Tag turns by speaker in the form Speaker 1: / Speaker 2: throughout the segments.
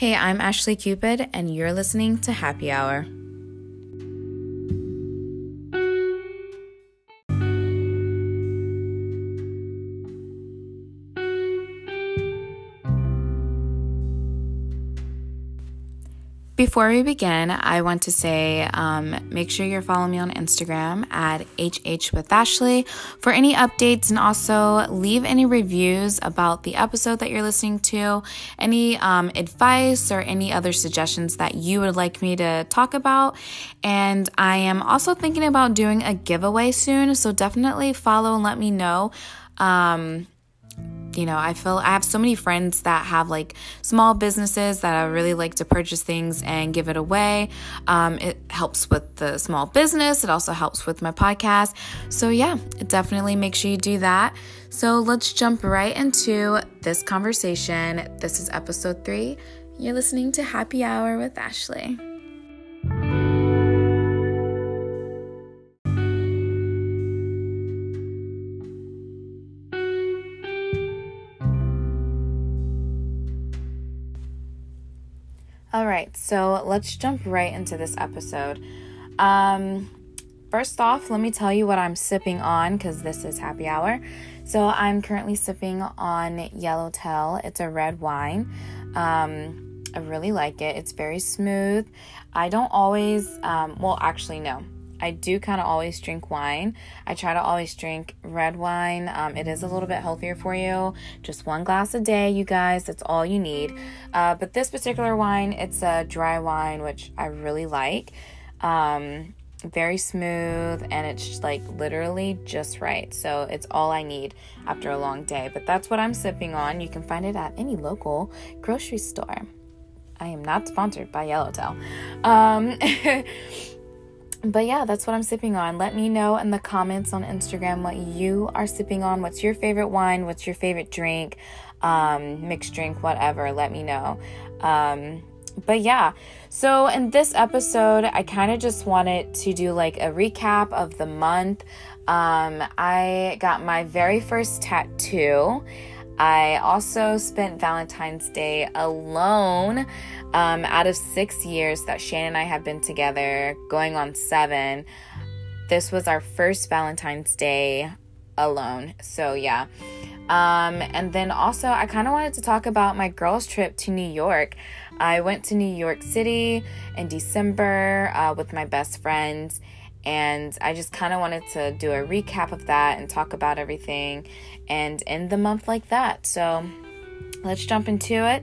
Speaker 1: Hey, I'm Ashley Cupid, and you're listening to Happy Hour. Before we begin, I want to say um, make sure you're following me on Instagram at HH with Ashley for any updates and also leave any reviews about the episode that you're listening to, any um, advice or any other suggestions that you would like me to talk about. And I am also thinking about doing a giveaway soon, so definitely follow and let me know. Um, you know, I feel I have so many friends that have like small businesses that I really like to purchase things and give it away. Um, it helps with the small business, it also helps with my podcast. So, yeah, definitely make sure you do that. So, let's jump right into this conversation. This is episode three. You're listening to Happy Hour with Ashley. All right, so let's jump right into this episode. Um, first off, let me tell you what I'm sipping on because this is happy hour. So I'm currently sipping on Yellowtail. It's a red wine. Um, I really like it. It's very smooth. I don't always, um, well, actually, no. I do kind of always drink wine. I try to always drink red wine. Um, it is a little bit healthier for you. Just one glass a day, you guys. That's all you need. Uh, but this particular wine, it's a dry wine, which I really like. Um, very smooth and it's like literally just right. So it's all I need after a long day. But that's what I'm sipping on. You can find it at any local grocery store. I am not sponsored by Yellowtail. Um, but yeah, that's what I'm sipping on. Let me know in the comments on Instagram what you are sipping on. What's your favorite wine? What's your favorite drink? Um, mixed drink, whatever. Let me know. Um, but yeah, so in this episode, I kind of just wanted to do like a recap of the month. Um, I got my very first tattoo. I also spent Valentine's Day alone. Um, out of six years that Shane and I have been together, going on seven, this was our first Valentine's Day alone. So, yeah. Um, and then also, I kind of wanted to talk about my girls' trip to New York. I went to New York City in December uh, with my best friends and I just kind of wanted to do a recap of that and talk about everything and end the month like that. So let's jump into it.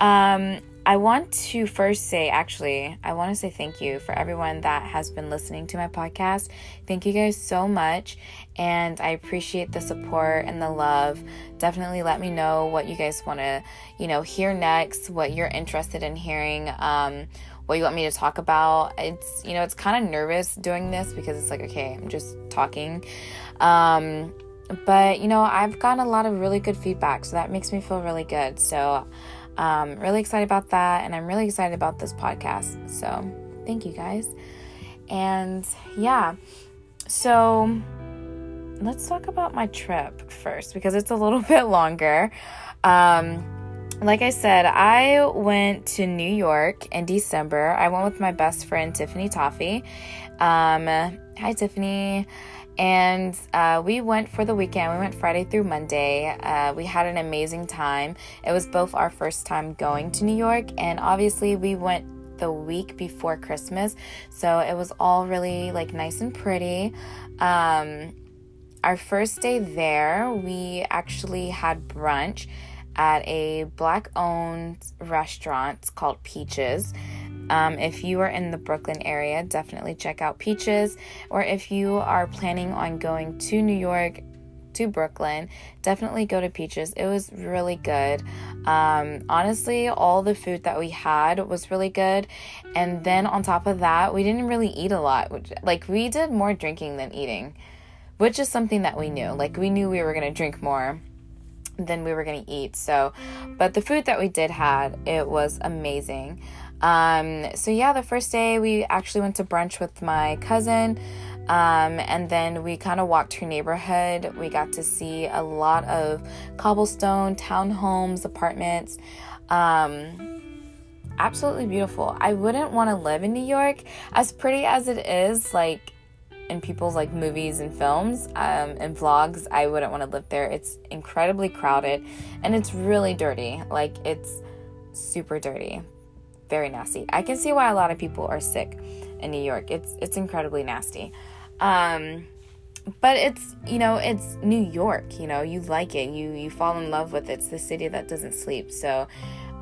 Speaker 1: Um, I want to first say, actually, I want to say thank you for everyone that has been listening to my podcast. Thank you guys so much. And I appreciate the support and the love. Definitely let me know what you guys want to, you know, hear next, what you're interested in hearing. Um, what you want me to talk about. It's, you know, it's kind of nervous doing this because it's like, okay, I'm just talking. Um, but, you know, I've gotten a lot of really good feedback, so that makes me feel really good. So, um, really excited about that, and I'm really excited about this podcast. So, thank you guys. And yeah, so let's talk about my trip first because it's a little bit longer. Um, like I said, I went to New York in December. I went with my best friend Tiffany Toffee. Um, hi, Tiffany. And uh, we went for the weekend. We went Friday through Monday. Uh, we had an amazing time. It was both our first time going to New York, and obviously, we went the week before Christmas. So it was all really like nice and pretty. Um, our first day there, we actually had brunch at a black owned restaurant called Peaches. Um, if you are in the Brooklyn area, definitely check out Peaches. Or if you are planning on going to New York, to Brooklyn, definitely go to Peaches. It was really good. Um, honestly, all the food that we had was really good. And then on top of that, we didn't really eat a lot. Which, like, we did more drinking than eating, which is something that we knew. Like, we knew we were going to drink more than we were going to eat. So, but the food that we did had, it was amazing. Um, so yeah, the first day we actually went to brunch with my cousin. Um, and then we kind of walked her neighborhood. We got to see a lot of cobblestone townhomes, apartments. Um, absolutely beautiful. I wouldn't want to live in New York as pretty as it is, like in people's like movies and films um, and vlogs. I wouldn't want to live there. It's incredibly crowded and it's really dirty. Like it's super dirty, very nasty. I can see why a lot of people are sick in New York. It's it's incredibly nasty. Um, but it's you know it's New York. You know you like it. You you fall in love with it. It's the city that doesn't sleep. So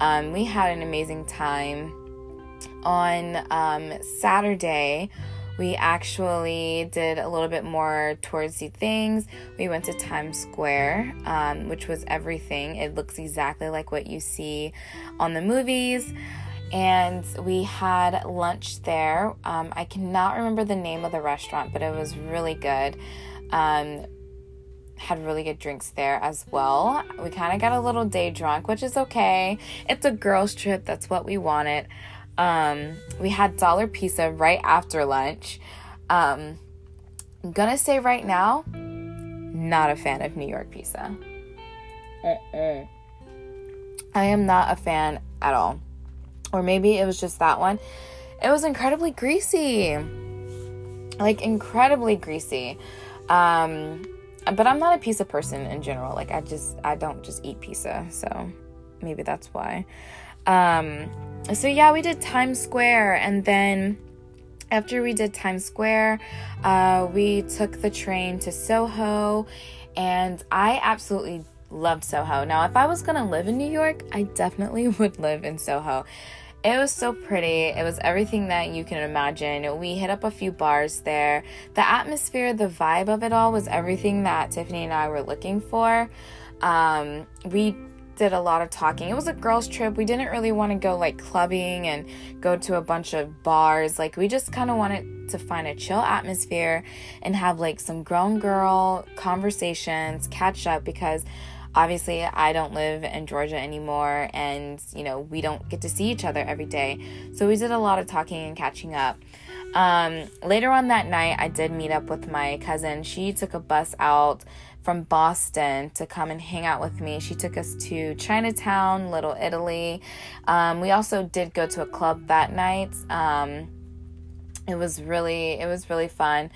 Speaker 1: um, we had an amazing time on um, Saturday. We actually did a little bit more touristy things. We went to Times Square, um, which was everything. It looks exactly like what you see on the movies and we had lunch there. Um, I cannot remember the name of the restaurant, but it was really good. Um, had really good drinks there as well. We kind of got a little day drunk, which is okay. It's a girls' trip, that's what we wanted. Um, we had dollar pizza right after lunch. Um, I'm gonna say right now, not a fan of New York pizza. Uh-uh. I am not a fan at all or maybe it was just that one. It was incredibly greasy. Like incredibly greasy. Um but I'm not a pizza person in general. Like I just I don't just eat pizza. So maybe that's why. Um so yeah, we did Times Square and then after we did Times Square, uh, we took the train to Soho, and I absolutely loved Soho. Now, if I was gonna live in New York, I definitely would live in Soho. It was so pretty. It was everything that you can imagine. We hit up a few bars there. The atmosphere, the vibe of it all was everything that Tiffany and I were looking for. Um, we did a lot of talking. It was a girls' trip. We didn't really want to go like clubbing and go to a bunch of bars. Like, we just kind of wanted to find a chill atmosphere and have like some grown girl conversations, catch up because obviously I don't live in Georgia anymore and you know we don't get to see each other every day so we did a lot of talking and catching up um, later on that night I did meet up with my cousin she took a bus out from Boston to come and hang out with me she took us to Chinatown Little Italy um, we also did go to a club that night um, it was really it was really fun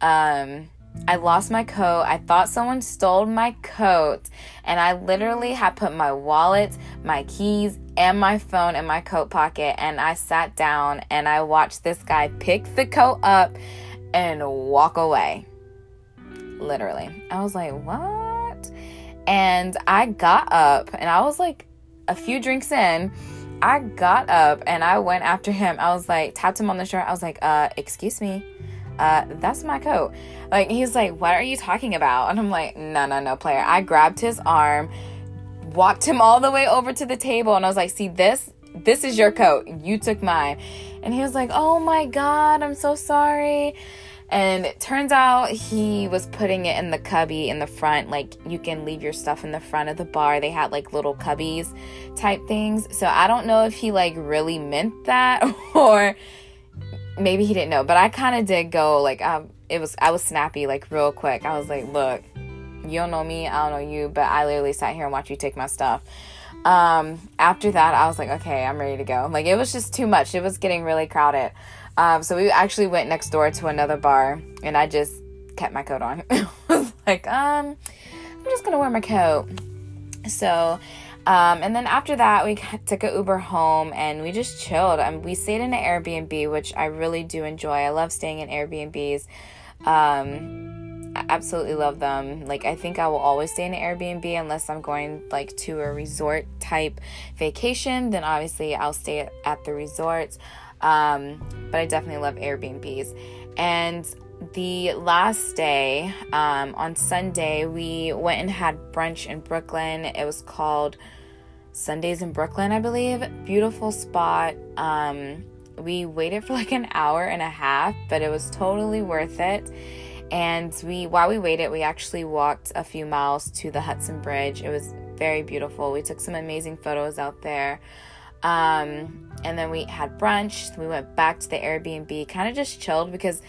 Speaker 1: um, I lost my coat. I thought someone stole my coat. And I literally had put my wallet, my keys, and my phone in my coat pocket. And I sat down and I watched this guy pick the coat up and walk away. Literally. I was like, what? And I got up and I was like a few drinks in. I got up and I went after him. I was like, tapped him on the shoulder. I was like, uh, excuse me uh, that's my coat. Like, he's like, what are you talking about? And I'm like, no, no, no, player. I grabbed his arm, walked him all the way over to the table, and I was like, see, this, this is your coat. You took mine. And he was like, oh my God, I'm so sorry. And it turns out he was putting it in the cubby in the front. Like, you can leave your stuff in the front of the bar. They had like little cubbies type things. So I don't know if he like really meant that or maybe he didn't know, but I kind of did go like um, it was I was snappy like real quick. I was like, look, you don't know me, I don't know you, but I literally sat here and watched you take my stuff. Um, after that, I was like, okay, I'm ready to go. Like it was just too much. It was getting really crowded. Um, so we actually went next door to another bar, and I just kept my coat on. I was like, um, I'm just gonna wear my coat. So um, and then after that, we took an Uber home and we just chilled. Um, we stayed in an Airbnb, which I really do enjoy. I love staying in Airbnbs. Um, I absolutely love them. Like, I think I will always stay in an Airbnb unless I'm going like to a resort type vacation. Then obviously I'll stay at the resorts. Um, but I definitely love Airbnbs. And the last day um, on Sunday, we went and had brunch in Brooklyn. It was called Sundays in Brooklyn, I believe. Beautiful spot. Um, we waited for like an hour and a half, but it was totally worth it. And we, while we waited, we actually walked a few miles to the Hudson Bridge. It was very beautiful. We took some amazing photos out there. Um, and then we had brunch. We went back to the Airbnb, kind of just chilled because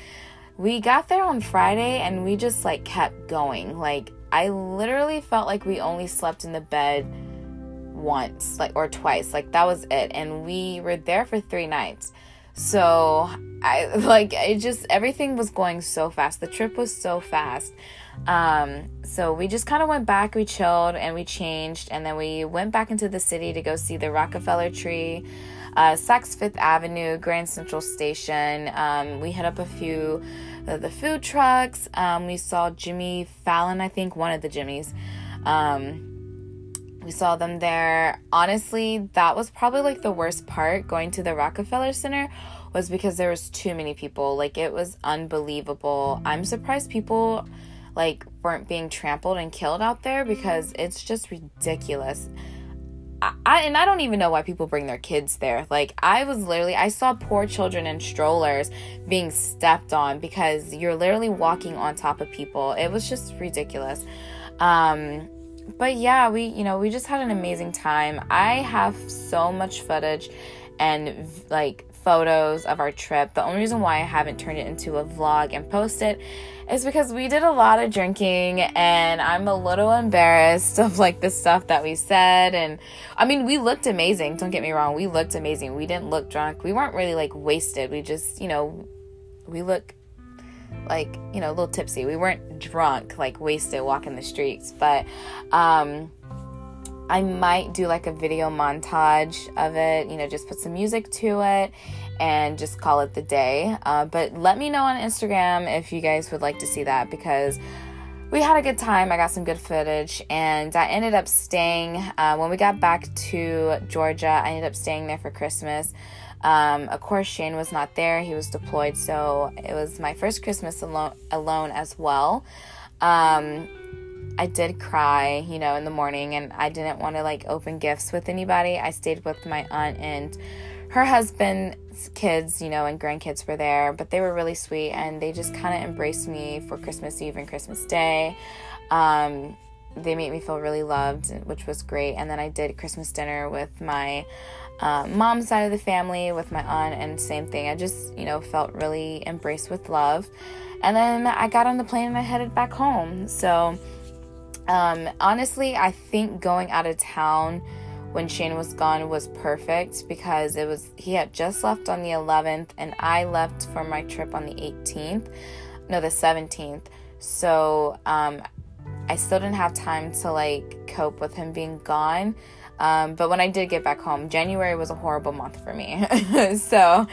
Speaker 1: we got there on Friday and we just like kept going. Like, I literally felt like we only slept in the bed once, like or twice. Like that was it. And we were there for 3 nights. So, I like it just everything was going so fast. The trip was so fast. Um, so we just kind of went back, we chilled and we changed and then we went back into the city to go see the Rockefeller tree uh, Saks Fifth Avenue, Grand Central Station. Um, we hit up a few of the food trucks. Um, we saw Jimmy Fallon, I think, one of the Jimmys. Um, we saw them there. Honestly, that was probably like the worst part going to the Rockefeller Center was because there was too many people. Like it was unbelievable. I'm surprised people like weren't being trampled and killed out there because it's just ridiculous. I, and I don't even know why people bring their kids there. Like I was literally I saw poor children in strollers being stepped on because you're literally walking on top of people. It was just ridiculous. Um but yeah, we you know, we just had an amazing time. I have so much footage and like photos of our trip. The only reason why I haven't turned it into a vlog and post it is because we did a lot of drinking and I'm a little embarrassed of like the stuff that we said and I mean we looked amazing, don't get me wrong. We looked amazing. We didn't look drunk. We weren't really like wasted. We just, you know, we look like, you know, a little tipsy. We weren't drunk, like wasted walking the streets, but um I might do like a video montage of it, you know, just put some music to it and just call it the day. Uh, but let me know on Instagram if you guys would like to see that because we had a good time. I got some good footage, and I ended up staying uh, when we got back to Georgia. I ended up staying there for Christmas. Um, of course, Shane was not there; he was deployed, so it was my first Christmas alone, alone as well. Um, I did cry, you know, in the morning, and I didn't want to like open gifts with anybody. I stayed with my aunt and her husband's kids, you know, and grandkids were there, but they were really sweet and they just kind of embraced me for Christmas Eve and Christmas Day. Um, they made me feel really loved, which was great. And then I did Christmas dinner with my uh, mom's side of the family, with my aunt, and same thing. I just, you know, felt really embraced with love. And then I got on the plane and I headed back home. So, um, honestly, I think going out of town when Shane was gone was perfect because it was he had just left on the 11th and I left for my trip on the 18th, no, the 17th. So um, I still didn't have time to like cope with him being gone. Um, but when I did get back home, January was a horrible month for me. so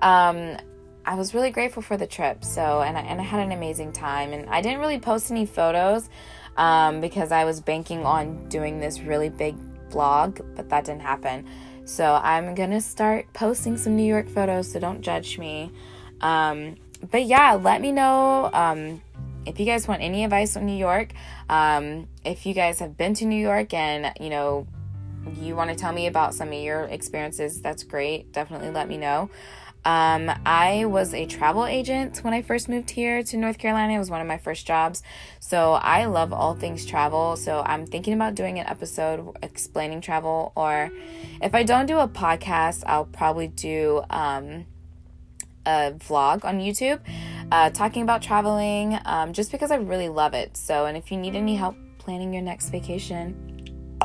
Speaker 1: um, I was really grateful for the trip. So and I, and I had an amazing time. And I didn't really post any photos um, because I was banking on doing this really big vlog, but that didn't happen. So I'm gonna start posting some New York photos, so don't judge me. Um, but yeah, let me know um, if you guys want any advice on New York. Um, if you guys have been to New York and you know you want to tell me about some of your experiences, that's great. Definitely let me know. Um, I was a travel agent when I first moved here to North Carolina. It was one of my first jobs. So I love all things travel. So I'm thinking about doing an episode explaining travel, or if I don't do a podcast, I'll probably do um, a vlog on YouTube uh, talking about traveling um, just because I really love it. So, and if you need any help planning your next vacation,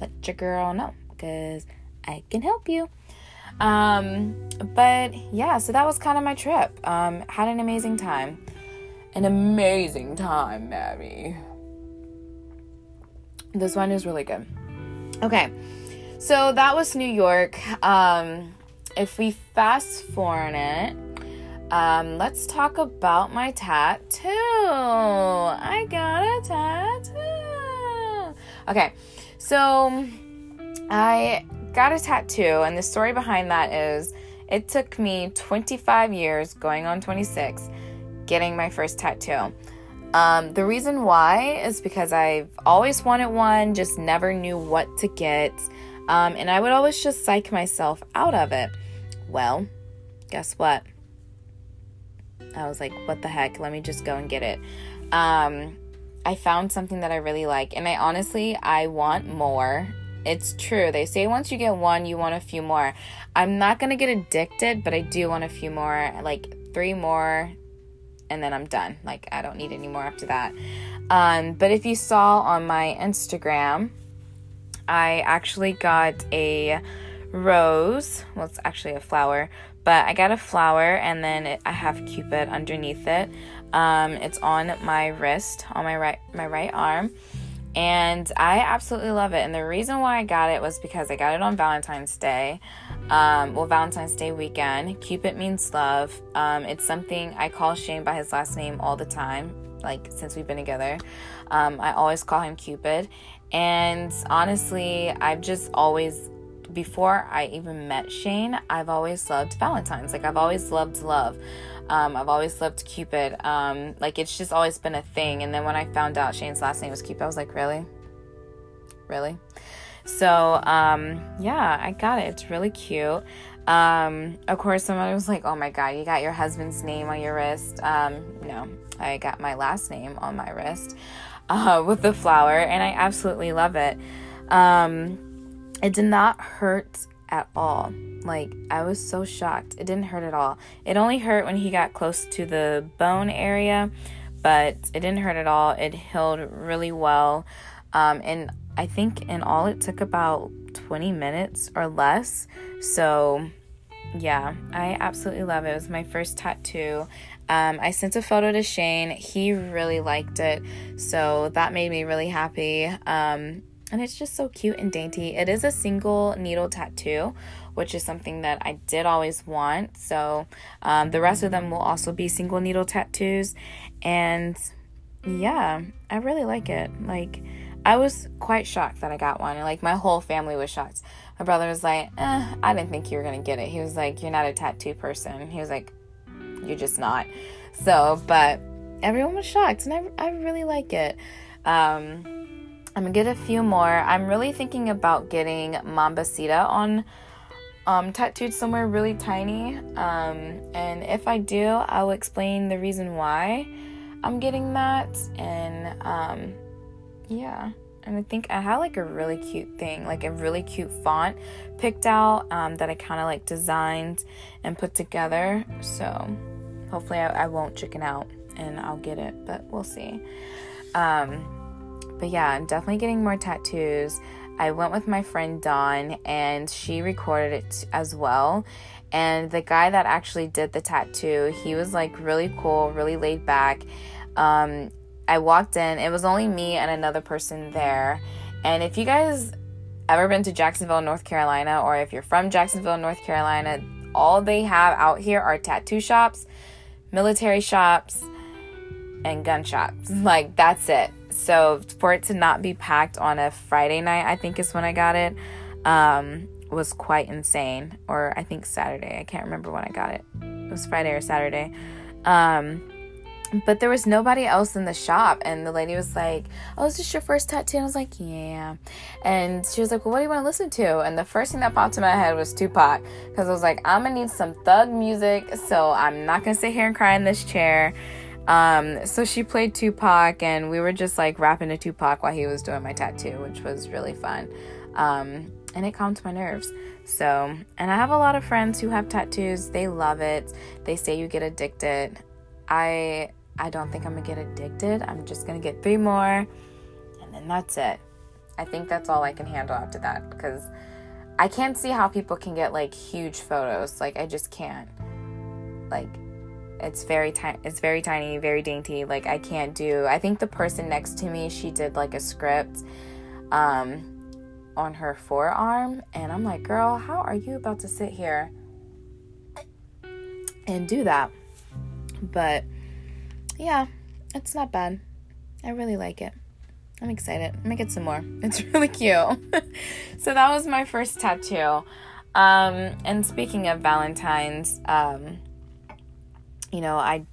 Speaker 1: let your girl know because I can help you. Um, but yeah, so that was kind of my trip. Um, had an amazing time. An amazing time, Mary. This one is really good. Okay, so that was New York. Um, if we fast forward it, um, let's talk about my tattoo. I got a tattoo. Okay, so I got a tattoo, and the story behind that is it took me 25 years, going on 26, getting my first tattoo. Um, the reason why is because I've always wanted one, just never knew what to get, um, and I would always just psych myself out of it. Well, guess what? I was like, what the heck? Let me just go and get it. Um, I found something that I really like, and I honestly I want more. It's true. They say once you get one, you want a few more. I'm not going to get addicted, but I do want a few more, like three more, and then I'm done. Like, I don't need any more after that. Um, but if you saw on my Instagram, I actually got a rose. Well, it's actually a flower, but I got a flower and then it, I have Cupid underneath it. Um, it's on my wrist, on my right my right arm, and I absolutely love it. And the reason why I got it was because I got it on Valentine's Day. Um, well, Valentine's Day weekend. Cupid means love. Um, it's something I call Shane by his last name all the time, like since we've been together. Um, I always call him Cupid. And honestly, I've just always, before I even met Shane, I've always loved Valentine's. Like, I've always loved love. Um, I've always loved Cupid. Um, like, it's just always been a thing. And then when I found out Shane's last name was Cupid, I was like, really? Really? So, um, yeah, I got it. It's really cute. Um, of course, somebody was like, oh my God, you got your husband's name on your wrist. Um, no, I got my last name on my wrist uh, with the flower, and I absolutely love it. Um, it did not hurt at all. Like, I was so shocked. It didn't hurt at all. It only hurt when he got close to the bone area, but it didn't hurt at all. It healed really well. Um, and I think in all it took about 20 minutes or less. So, yeah, I absolutely love it. It was my first tattoo. Um, I sent a photo to Shane. He really liked it. So that made me really happy. Um, and it's just so cute and dainty. It is a single needle tattoo, which is something that I did always want. So um, the rest of them will also be single needle tattoos. And yeah, I really like it. Like, I was quite shocked that I got one. and Like, my whole family was shocked. My brother was like, eh, I didn't think you were to get it. He was like, You're not a tattoo person. He was like, You're just not. So, but everyone was shocked, and I, I really like it. Um, I'm gonna get a few more. I'm really thinking about getting Mambacita on um, tattooed somewhere really tiny. Um, and if I do, I'll explain the reason why I'm getting that. And um, yeah, and I think I have like a really cute thing, like a really cute font picked out um, that I kind of like designed and put together. So hopefully I, I, won't chicken out and I'll get it, but we'll see. Um, but yeah, I'm definitely getting more tattoos. I went with my friend Dawn and she recorded it as well. And the guy that actually did the tattoo, he was like really cool, really laid back. Um, I walked in, it was only me and another person there. And if you guys ever been to Jacksonville, North Carolina, or if you're from Jacksonville, North Carolina, all they have out here are tattoo shops, military shops, and gun shops. Like, that's it. So for it to not be packed on a Friday night, I think is when I got it, um, was quite insane. Or I think Saturday. I can't remember when I got it. It was Friday or Saturday. Um, but there was nobody else in the shop and the lady was like oh is this your first tattoo and i was like yeah and she was like well what do you want to listen to and the first thing that popped in my head was tupac because i was like i'm gonna need some thug music so i'm not gonna sit here and cry in this chair um, so she played Tupac, and we were just like rapping to Tupac while he was doing my tattoo, which was really fun. Um, and it calmed my nerves. So, and I have a lot of friends who have tattoos. They love it. They say you get addicted. I I don't think I'm gonna get addicted. I'm just gonna get three more, and then that's it. I think that's all I can handle after that because I can't see how people can get like huge photos. Like I just can't. Like it's very tiny it's very tiny very dainty like i can't do i think the person next to me she did like a script um on her forearm and i'm like girl how are you about to sit here and do that? But yeah it's not bad. I really like it. I'm excited. I'm gonna get some more. It's really cute. So that was my first tattoo. Um and speaking of valentine's um you know, I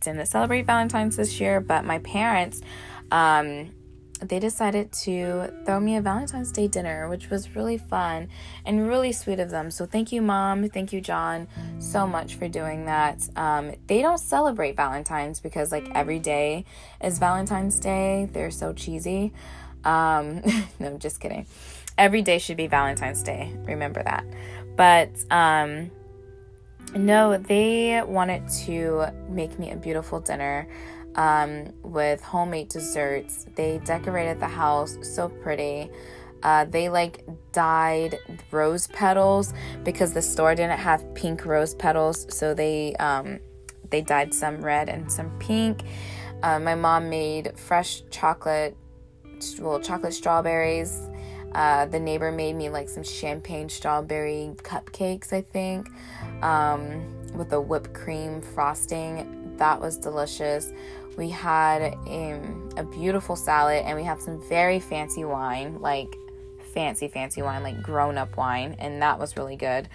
Speaker 1: didn't celebrate Valentine's this year, but my parents, um, they decided to throw me a Valentine's Day dinner, which was really fun and really sweet of them. So, thank you, Mom. Thank you, John, so much for doing that. Um, they don't celebrate Valentine's because, like, every day is Valentine's Day. They're so cheesy. Um, no, just kidding. Every day should be Valentine's Day. Remember that. But, um, no, they wanted to make me a beautiful dinner um, with homemade desserts. They decorated the house so pretty. Uh, they like dyed rose petals because the store didn't have pink rose petals, so they um, they dyed some red and some pink. Uh, my mom made fresh chocolate, well, chocolate strawberries. Uh, the neighbor made me like some champagne strawberry cupcakes, I think, um, with a whipped cream frosting. That was delicious. We had um, a beautiful salad and we had some very fancy wine, like fancy, fancy wine, like grown up wine, and that was really good.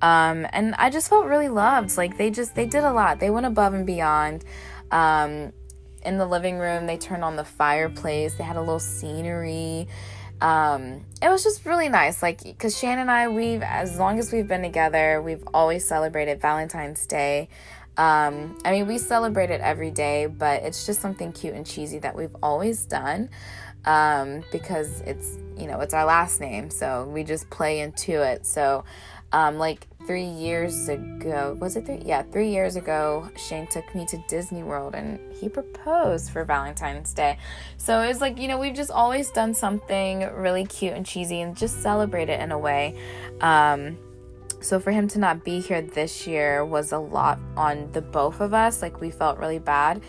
Speaker 1: Um, and I just felt really loved. Like they just they did a lot. They went above and beyond. Um, in the living room, they turned on the fireplace. They had a little scenery. Um, it was just really nice. Like, because Shannon and I, we've as long as we've been together, we've always celebrated Valentine's Day. Um, I mean, we celebrate it every day, but it's just something cute and cheesy that we've always done um, because it's you know it's our last name, so we just play into it. So, um, like three years ago, was it three? Yeah, three years ago, Shane took me to Disney World and he proposed for Valentine's Day. So it was like you know we've just always done something really cute and cheesy and just celebrate it in a way. Um, so for him to not be here this year was a lot on the both of us. Like we felt really bad.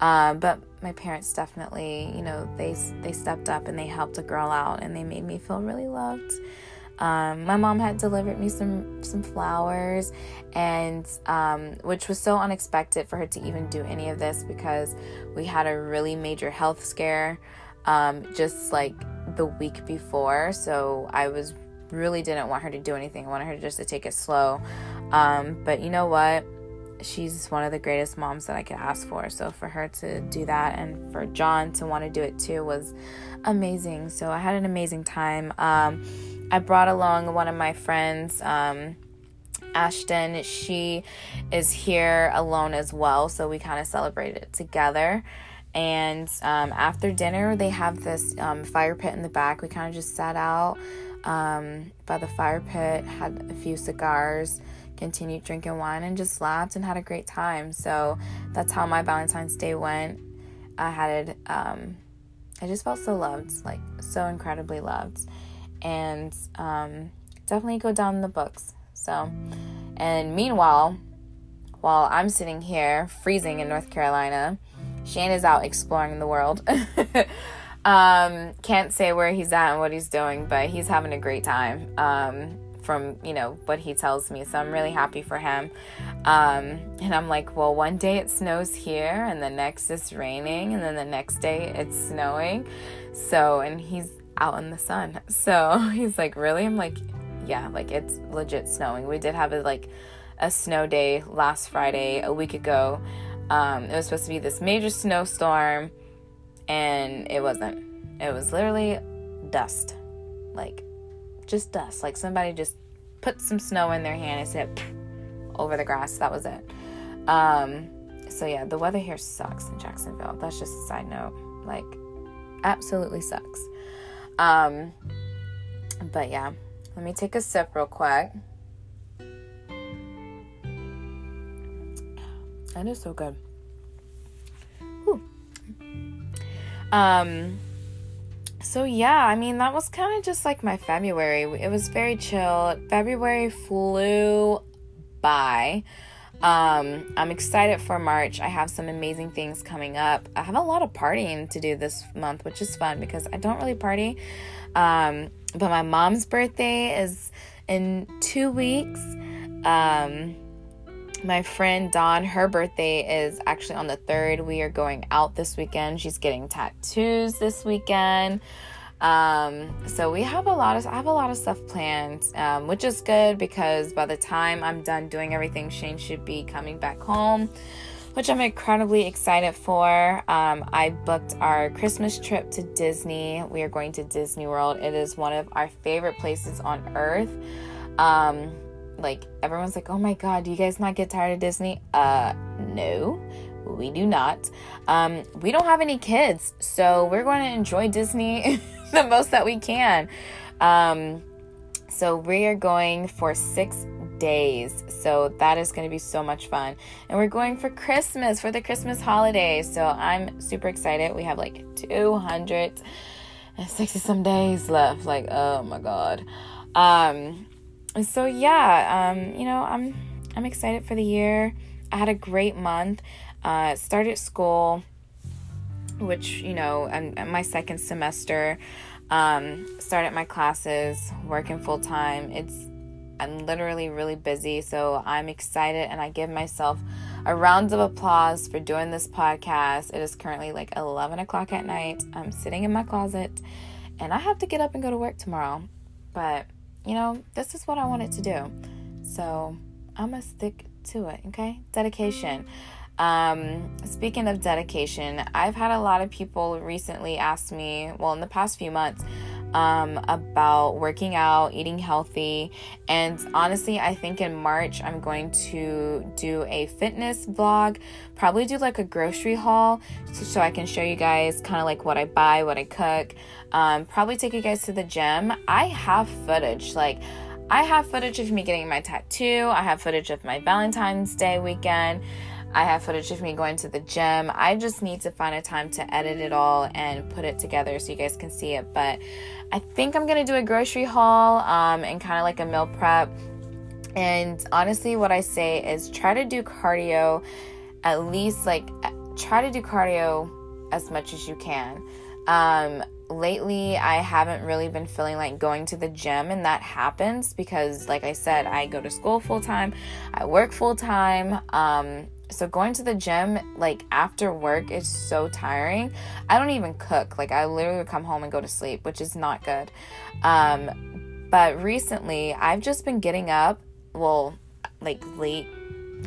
Speaker 1: Um, but my parents definitely, you know, they they stepped up and they helped a girl out and they made me feel really loved. Um, my mom had delivered me some some flowers, and um, which was so unexpected for her to even do any of this because we had a really major health scare um, just like the week before. So I was really didn't want her to do anything. I wanted her just to take it slow. Um, but you know what? She's one of the greatest moms that I could ask for. So for her to do that and for John to want to do it too was amazing. So I had an amazing time. Um, I brought along one of my friends. Um, Ashton, she is here alone as well, so we kind of celebrated together. And um, after dinner, they have this um, fire pit in the back. We kind of just sat out um, by the fire pit, had a few cigars, continued drinking wine, and just laughed and had a great time. So that's how my Valentine's Day went. I had, it um, I just felt so loved, like so incredibly loved, and um, definitely go down in the books. So, and meanwhile, while I'm sitting here freezing in North Carolina, Shane is out exploring the world. Um, can't say where he's at and what he's doing, but he's having a great time. Um, from you know what he tells me, so I'm really happy for him. Um, and I'm like, well, one day it snows here, and the next it's raining, and then the next day it's snowing. So, and he's out in the sun. So he's like, really? I'm like, yeah, like it's legit snowing. We did have a like a snow day last Friday a week ago. Um, it was supposed to be this major snowstorm and it wasn't. It was literally dust. Like just dust. Like somebody just put some snow in their hand and said over the grass. That was it. Um so yeah, the weather here sucks in Jacksonville. That's just a side note. Like absolutely sucks. Um but yeah, let me take a sip real quick. That is so good. Um, so yeah, I mean that was kind of just like my February. It was very chill. February flew by. Um, I'm excited for March. I have some amazing things coming up. I have a lot of partying to do this month, which is fun because I don't really party. Um, but my mom's birthday is in two weeks. Um, my friend Dawn, her birthday is actually on the 3rd. We are going out this weekend. She's getting tattoos this weekend. Um, so we have a lot of I have a lot of stuff planned, um, which is good because by the time I'm done doing everything, Shane should be coming back home, which I'm incredibly excited for. Um, I booked our Christmas trip to Disney. We are going to Disney World. It is one of our favorite places on earth. Um, like everyone's like, "Oh my god, do you guys not get tired of Disney?" Uh, no. We do not. Um, we don't have any kids, so we're going to enjoy Disney the most that we can. Um, so we are going for six days. So that is going to be so much fun. And we're going for Christmas, for the Christmas holiday. So I'm super excited. We have like 260 some days left. Like, oh my God. Um, so yeah, um, you know, I'm I'm excited for the year. I had a great month. Uh, started school, which you know, I'm, my second semester. Um, started my classes, working full time. It's I'm literally really busy, so I'm excited, and I give myself a round of applause for doing this podcast. It is currently like 11 o'clock at night. I'm sitting in my closet, and I have to get up and go to work tomorrow. But you know, this is what I wanted to do. So I'm gonna stick to it, okay? Dedication. Um, speaking of dedication, I've had a lot of people recently ask me, well, in the past few months, um, about working out, eating healthy. And honestly, I think in March I'm going to do a fitness vlog, probably do like a grocery haul so, so I can show you guys kind of like what I buy, what I cook. Um, probably take you guys to the gym. I have footage, like, I have footage of me getting my tattoo. I have footage of my Valentine's Day weekend. I have footage of me going to the gym. I just need to find a time to edit it all and put it together so you guys can see it. But I think I'm gonna do a grocery haul um, and kind of like a meal prep. And honestly, what I say is try to do cardio at least like try to do cardio as much as you can. Um, lately I haven't really been feeling like going to the gym and that happens because like I said I go to school full time I work full time um so going to the gym like after work is so tiring I don't even cook like I literally come home and go to sleep which is not good um but recently I've just been getting up well like late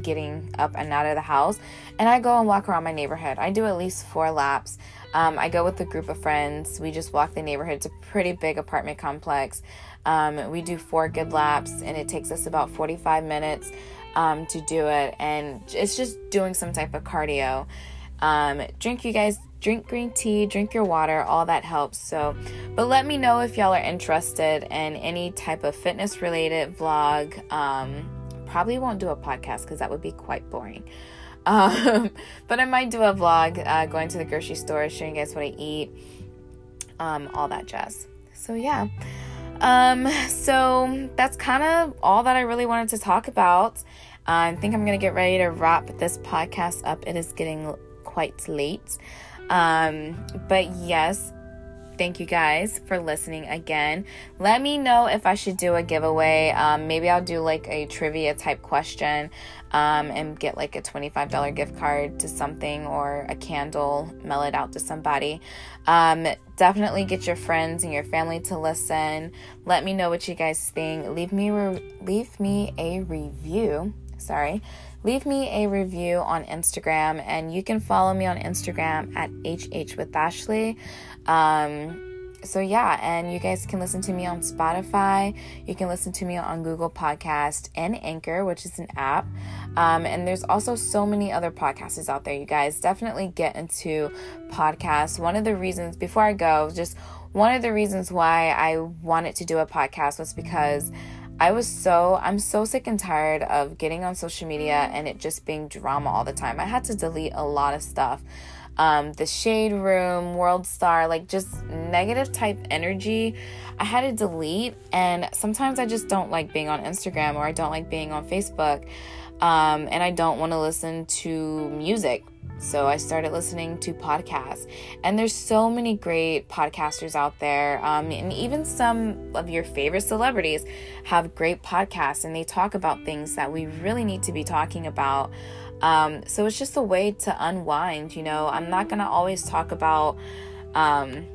Speaker 1: getting up and out of the house and I go and walk around my neighborhood I do at least four laps um, I go with a group of friends. We just walk the neighborhood. It's a pretty big apartment complex. Um, we do four good laps, and it takes us about 45 minutes um, to do it. And it's just doing some type of cardio. Um, drink, you guys, drink green tea, drink your water, all that helps. So, but let me know if y'all are interested in any type of fitness related vlog. Um, probably won't do a podcast because that would be quite boring. Um, but I might do a vlog uh, going to the grocery store, showing you guys what I eat, um, all that jazz. So, yeah. Um, so that's kind of all that I really wanted to talk about. I think I'm to get ready to wrap this podcast up. It is getting quite late. Um, but yes, thank you guys for listening again. Let me know if I should do a giveaway. Um, maybe I'll do like a trivia type question um, and get like a $25 gift card to something or a candle, mail it out to somebody. Um, definitely get your friends and your family to listen. Let me know what you guys think. Leave me re- leave me a review. Sorry leave me a review on Instagram, and you can follow me on Instagram at HH with Ashley. Um, so yeah, and you guys can listen to me on Spotify. You can listen to me on Google Podcast and Anchor, which is an app. Um, and there's also so many other podcasts out there. You guys definitely get into podcasts. One of the reasons, before I go, just one of the reasons why I wanted to do a podcast was because I was so, I'm so sick and tired of getting on social media and it just being drama all the time. I had to delete a lot of stuff. Um, the Shade Room, World Star, like just negative type energy, I had to delete. And sometimes I just don't like being on Instagram or I don't like being on Facebook. Um, and I don't want to listen to music so I started listening to podcasts, and there's so many great podcasters out there, um, and even some of your favorite celebrities have great podcasts, and they talk about things that we really need to be talking about. Um, so it's just a way to unwind. You know, I'm not gonna always talk about. Um,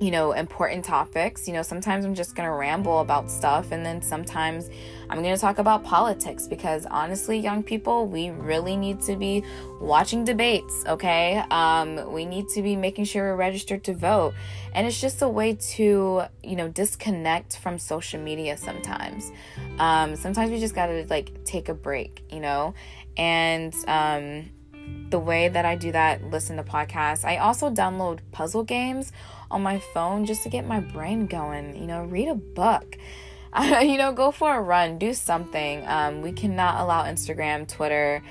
Speaker 1: you know, important topics. You know, sometimes I'm just going to ramble about stuff, and then sometimes I'm going to talk about politics because honestly, young people, we really need to be watching debates, okay? Um, we need to be making sure we're registered to vote. And it's just a way to, you know, disconnect from social media sometimes. Um, sometimes we just got to like take a break, you know? And, um, the way that I do that, listen to podcasts. I also download puzzle games on my phone just to get my brain going. You know, read a book. you know, go for a run, do something. Um, we cannot allow Instagram, Twitter,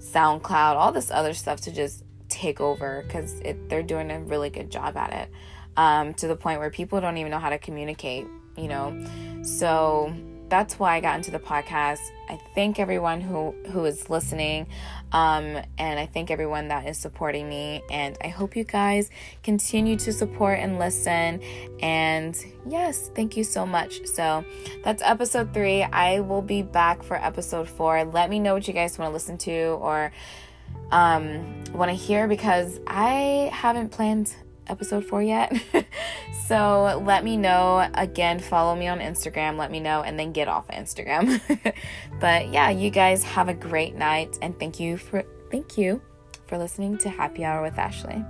Speaker 1: SoundCloud, all this other stuff to just take over because they're doing a really good job at it. um, to the point where people don't even know how to communicate, you know. So that's why I got into the podcast. I thank everyone who who is listening, um, and I thank everyone that is supporting me. And I hope you guys continue to support and listen. And yes, thank you so much. So that's episode three. I will be back for episode four. Let me know what you guys want to listen to or um, want to hear because I haven't planned episode four yet. so let me know. Again, follow me on Instagram. Let me know and then get off Instagram. but yeah, you guys have a great night and thank you for thank you for listening to Happy Hour with Ashley.